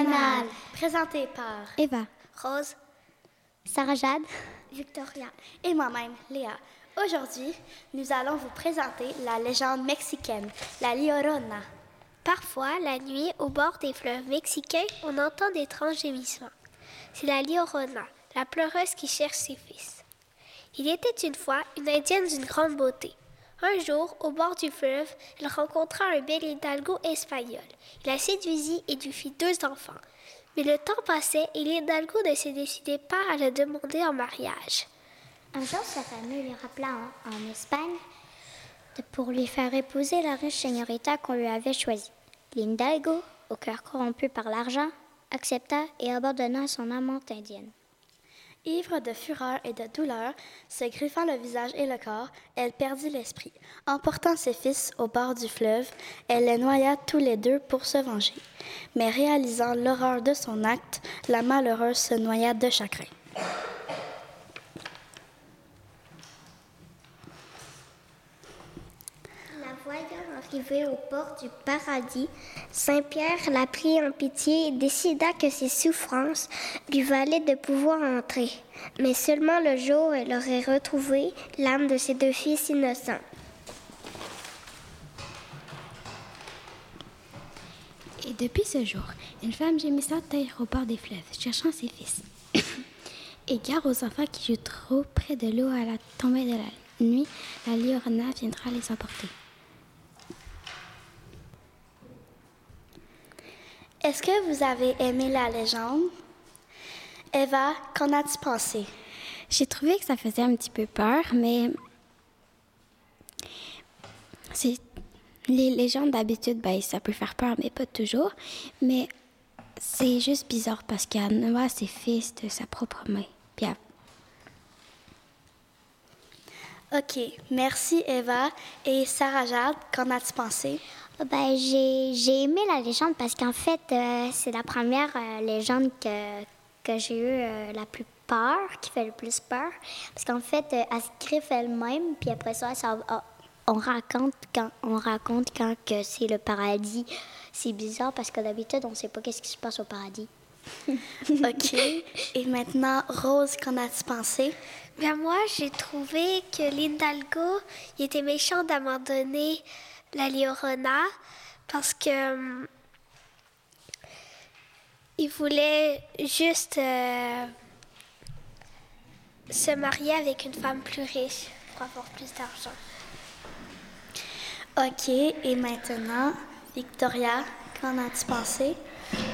internationale. Présentée par Eva, Rose, Sarah Jade, Victoria et moi-même, Léa. Aujourd'hui, nous allons vous présenter la légende mexicaine, la Llorona. Parfois, la nuit, au bord des fleuves mexicains, on entend d'étranges gémissements. C'est la Llorona, la pleureuse qui cherche ses fils. Il était une fois une Indienne d'une grande beauté. Un jour, au bord du fleuve, elle rencontra un bel hidalgo espagnol. Il la séduisit et lui fit deux enfants. Mais le temps passait et l'hidalgo ne se décidait pas à le demander en mariage. Un jour, sa famille lui rappela en, Espagne pour lui faire épouser la riche señorita qu'on lui avait choisie. L'Hidalgo, au cœur corrompu par l'argent, accepta et abandonna son amante indienne. Ivre de fureur et de douleur, se griffant le visage et le corps, elle perdit l'esprit. Emportant ses fils au bord du fleuve, elle les noya tous les deux pour se venger. Mais réalisant l'horreur de son acte, la malheureuse se noya de chagrin. La voyant arriver aux portes du paradis, Saint-Pierre la prit en pitié et décida que ses souffrances lui valaient de pouvoir entrer. Mais seulement le jour où elle aurait retrouvé l'âme de ses deux fils innocents. Et depuis ce jour, une femme gémissante erre au bord des fleuves, cherchant ses fils. Et gare aux enfants qui jouent trop près de l'eau à la tombée de la nuit, la Llorona viendra les emporter. Est-ce que vous avez aimé la légende? Eva, qu'en as-tu pensé? J'ai trouvé que ça faisait un petit peu peur, mais c'est les légendes d'habitude, ben, ça peut faire peur, mais pas toujours. Mais c'est juste bizarre parce qu'elle noie ses fils de sa propre main. Elle- OK, merci Eva. Et Sarah Jade, qu'en as-tu pensé? Ben, j'ai j'ai aimé la légende parce qu'en fait, euh, c'est la première euh, légende que, que j'ai eu euh, la plus peur, qui fait le plus peur. Parce qu'en fait, euh, elle se griffe elle-même, puis après ça, ça ah, on raconte quand on raconte quand que c'est le paradis. C'est bizarre parce que d'habitude, on ne sait pas qu'est-ce qui se passe au paradis. OK. Et maintenant, Rose, qu'en as-tu pensé? Bien, moi, j'ai trouvé que l'Hidalgo, il était méchant d'abandonner la Llorona parce que hum, il voulait juste euh, se marier avec une femme plus riche pour avoir plus d'argent. OK. Et maintenant, Victoria, qu'en as-tu pensé?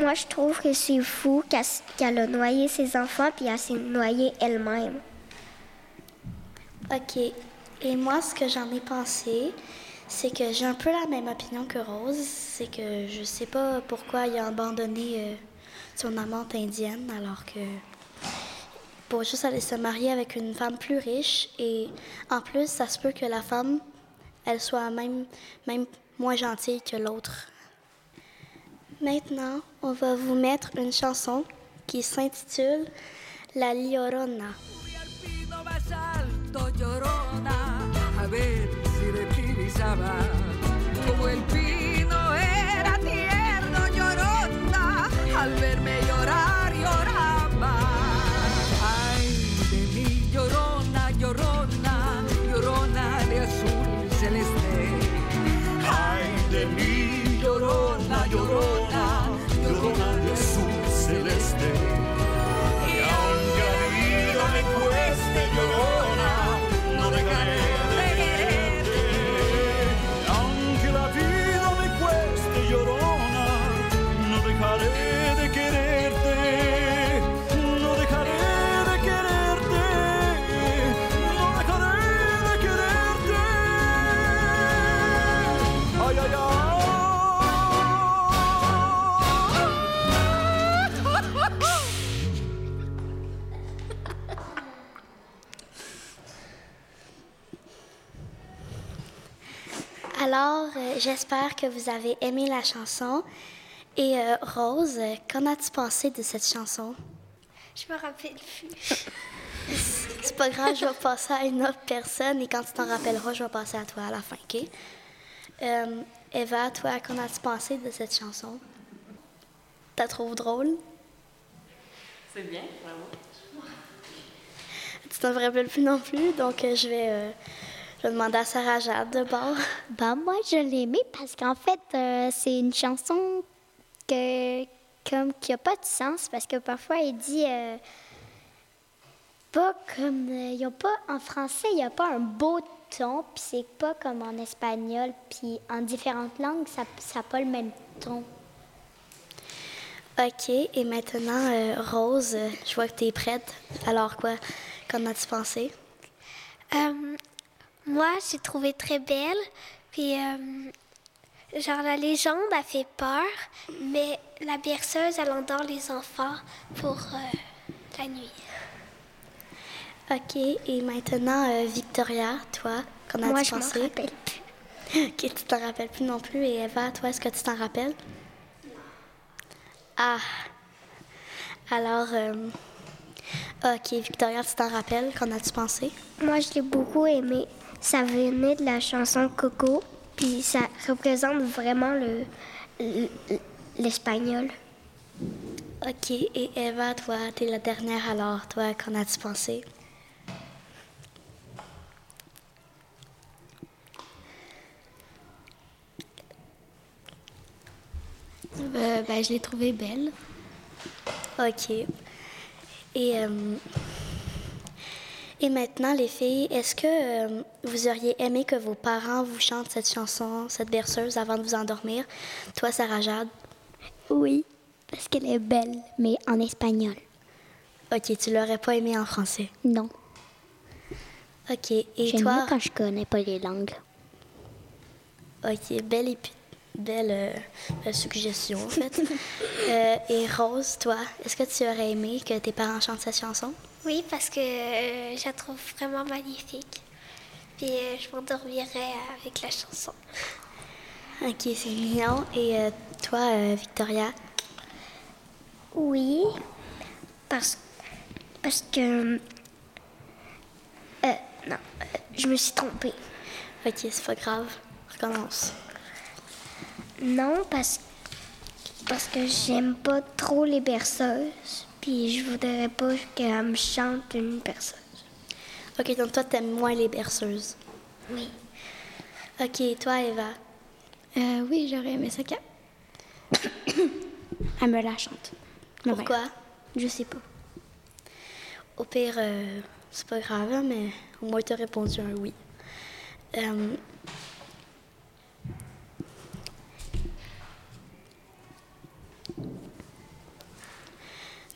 Moi, je trouve que c'est fou qu'elle qu'elle a noyé ses enfants puis elle s'est noyée elle-même. OK. Et moi, ce que j'en ai pensé, c'est que j'ai un peu la même opinion que Rose. C'est que je sais pas pourquoi il a abandonné euh, son amante indienne alors que pour juste aller se marier avec une femme plus riche. Et en plus, ça se peut que la femme, elle soit même, même moins gentille que l'autre. Maintenant, on va vous mettre une chanson qui s'intitule La Llorona. Como el pino era tierno, llorona, al verme j'espère que vous avez aimé la chanson. Et euh, Rose, qu'en as-tu pensé de cette chanson? Je me rappelle plus. C'est pas grave, je vais passer à une autre personne et quand tu t'en rappelleras, je vais passer à toi à la fin, OK? Euh, Eva, toi, qu'en as-tu pensé de cette chanson? la trouves drôle? C'est bien, bravo. Tu t'en rappelles plus non plus, donc euh, je vais, euh, je vais demander à Sarah Jade de bord. Ben, moi, je l'ai aimé parce qu'en fait, euh, c'est une chanson que, comme, qui n'a pas de sens parce que parfois, il dit euh, pas comme. euh, a pas, en français, il n'y a pas un beau ton, puis c'est pas comme en espagnol, puis en différentes langues, ça n'a pas le même ton. OK, et maintenant, euh, Rose, euh, je vois que tu es prête. Alors quoi, qu'en as-tu pensé? Euh, moi, j'ai trouvé très belle. Puis, euh, genre, la légende a fait peur, mais la berceuse, elle endort les enfants pour euh, la nuit. OK, et maintenant, euh, Victoria, toi, qu'en Moi, as-tu je m'en pensé? rappelle OK, tu t'en rappelles plus non plus. Et Eva, toi, est-ce que tu t'en rappelles? Ah! Alors, euh, OK, Victoria, tu t'en rappelles? Qu'en as-tu pensé? Moi, je l'ai beaucoup aimé. Ça venait de la chanson Coco, puis ça représente vraiment le le- l'espagnol. OK, et Eva, toi, t'es la dernière, alors, toi, qu'en as-tu pensé? Euh, ben, je l'ai trouvée belle. OK. Et, euh, et maintenant, les filles, est-ce que euh, vous auriez aimé que vos parents vous chantent cette chanson, cette berceuse, avant de vous endormir? Toi, Sarah Jade? Oui, parce qu'elle est belle, mais en espagnol. OK, tu l'aurais pas aimé en français? Non. OK, et J'aime toi? mieux quand je connais pas les langues. OK, belle, belle euh, euh, suggestion, en fait. Euh, et Rose, toi, est-ce que tu aurais aimé que tes parents chantent cette chanson? Oui, parce que euh, je la trouve vraiment magnifique. Puis, euh, je m'endormirai avec la chanson. OK, c'est mignon. Et euh, toi, euh, Victoria? Oui, parce, parce que... Euh, non, je me suis trompée. OK, c'est pas grave. Recommence. Non, parce, parce que j'aime pas trop les berceuses, puis je voudrais pas qu'elle me chante une berceuse. OK, donc toi, t'aimes moins les berceuses. Oui. OK, toi, Eva? Euh, oui, j'aurais aimé ça Elle me la chante. Mais Pourquoi? je sais pas. Au pire, euh, c'est pas grave, hein, mais au moins, t'as répondu un oui. Euh,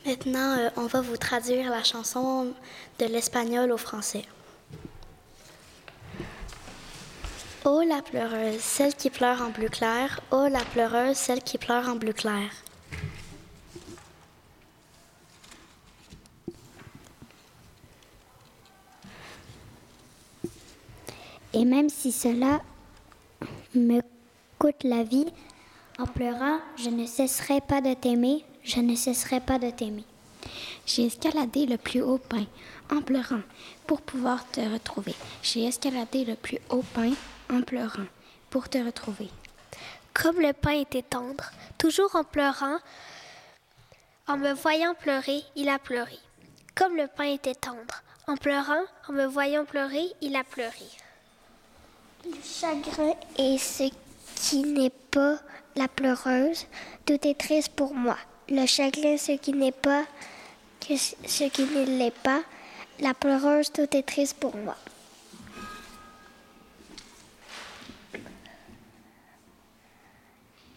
Maintenant, euh, on va vous traduire la chanson de l'espagnol au français. Oh la pleureuse, celle qui pleure en bleu clair. Oh la pleureuse, celle qui pleure en bleu clair. Et même si cela me coûte la vie, en pleurant, je ne cesserai pas de t'aimer, je ne cesserai pas de t'aimer. J'ai escaladé le plus haut pin en pleurant pour pouvoir te retrouver. J'ai escaladé le plus haut pin en pleurant pour te retrouver. Comme le pain était tendre, toujours en pleurant, en me voyant pleurer, il a pleuré. Comme le pain était tendre, en pleurant, en me voyant pleurer, il a pleuré. Le chagrin est ce qui n'est pas la pleureuse. Tout est triste pour moi. Le chagrin, ce qui n'est pas ce qui ne l'est pas. La pleureuse, tout est triste pour moi.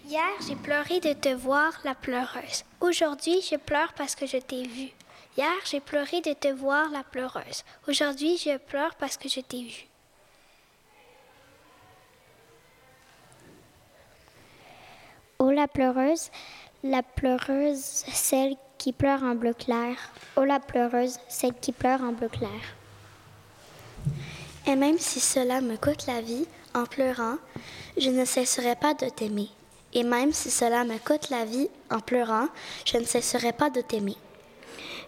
Hier, j'ai pleuré de te voir, la pleureuse. Aujourd'hui, je pleure parce que je t'ai vue. Hier, j'ai pleuré de te voir, la pleureuse. Aujourd'hui, je pleure parce que je t'ai vue. Oh la pleureuse, la pleureuse, celle qui pleure en bleu clair. Oh la pleureuse, celle qui pleure en bleu clair. Et même si cela me coûte la vie, en pleurant, je ne cesserai pas de t'aimer. Et même si cela me coûte la vie, en pleurant, je ne cesserai pas de t'aimer.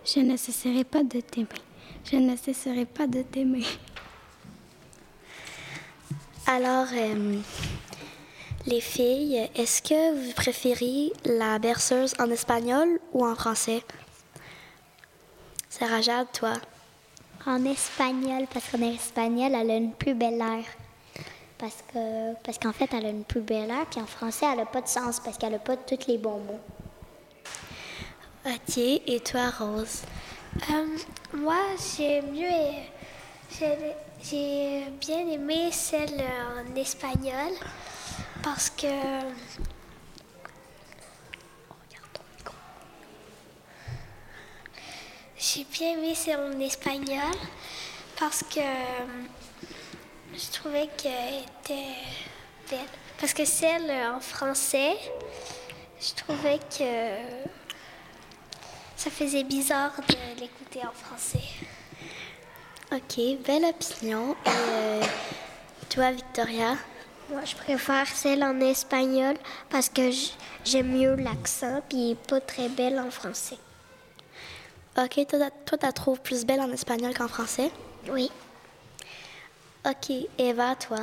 Je ne cesserai pas de t'aimer. Je ne cesserai pas de t'aimer. Alors, euh, Les filles, est-ce que vous préférez la berceuse en espagnol ou en français? Sarah Jade, toi? En espagnol, parce qu'en espagnol, elle a une plus belle air. Parce que parce qu'en fait, elle a une plus belle air, puis en français, elle n'a pas de sens parce qu'elle n'a pas tous les bons mots. Ok, et toi, Rose? Euh, moi, j'ai mieux. j'ai- J'ai bien aimé celle en espagnol parce que. J'ai bien aimé celle en espagnol parce que je trouvais qu'elle était belle. Parce que celle en français, je trouvais que ça faisait bizarre de l'écouter en français. Ok, belle opinion. Et euh, toi, Victoria? Moi, je préfère celle en espagnol parce que j- j'aime mieux l'accent, puis il est pas très belle en français. Ok, toi, toi, tu la trouves plus belle en espagnol qu'en français? Oui. Ok, Eva, toi?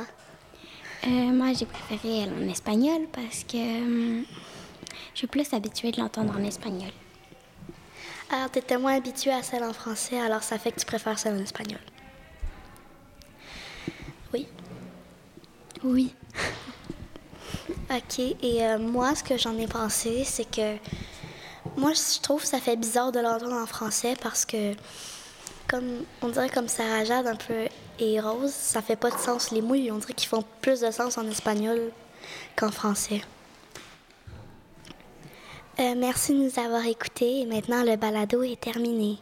Euh, moi, j'ai préféré elle en espagnol parce que hum, je suis plus habituée de l'entendre en espagnol. Alors, tu étais moins habituée à celle en français, alors ça fait que tu préfères celle en espagnol. Oui. Oui. Ok, et euh, moi, ce que j'en ai pensé, c'est que moi, je trouve que ça fait bizarre de l'entendre en français parce que, comme on dirait comme Sarah un peu et Rose, ça fait pas de sens. Les mots, on dirait qu'ils font plus de sens en espagnol qu'en français. Euh, merci de nous avoir écoutés et maintenant le balado est terminé.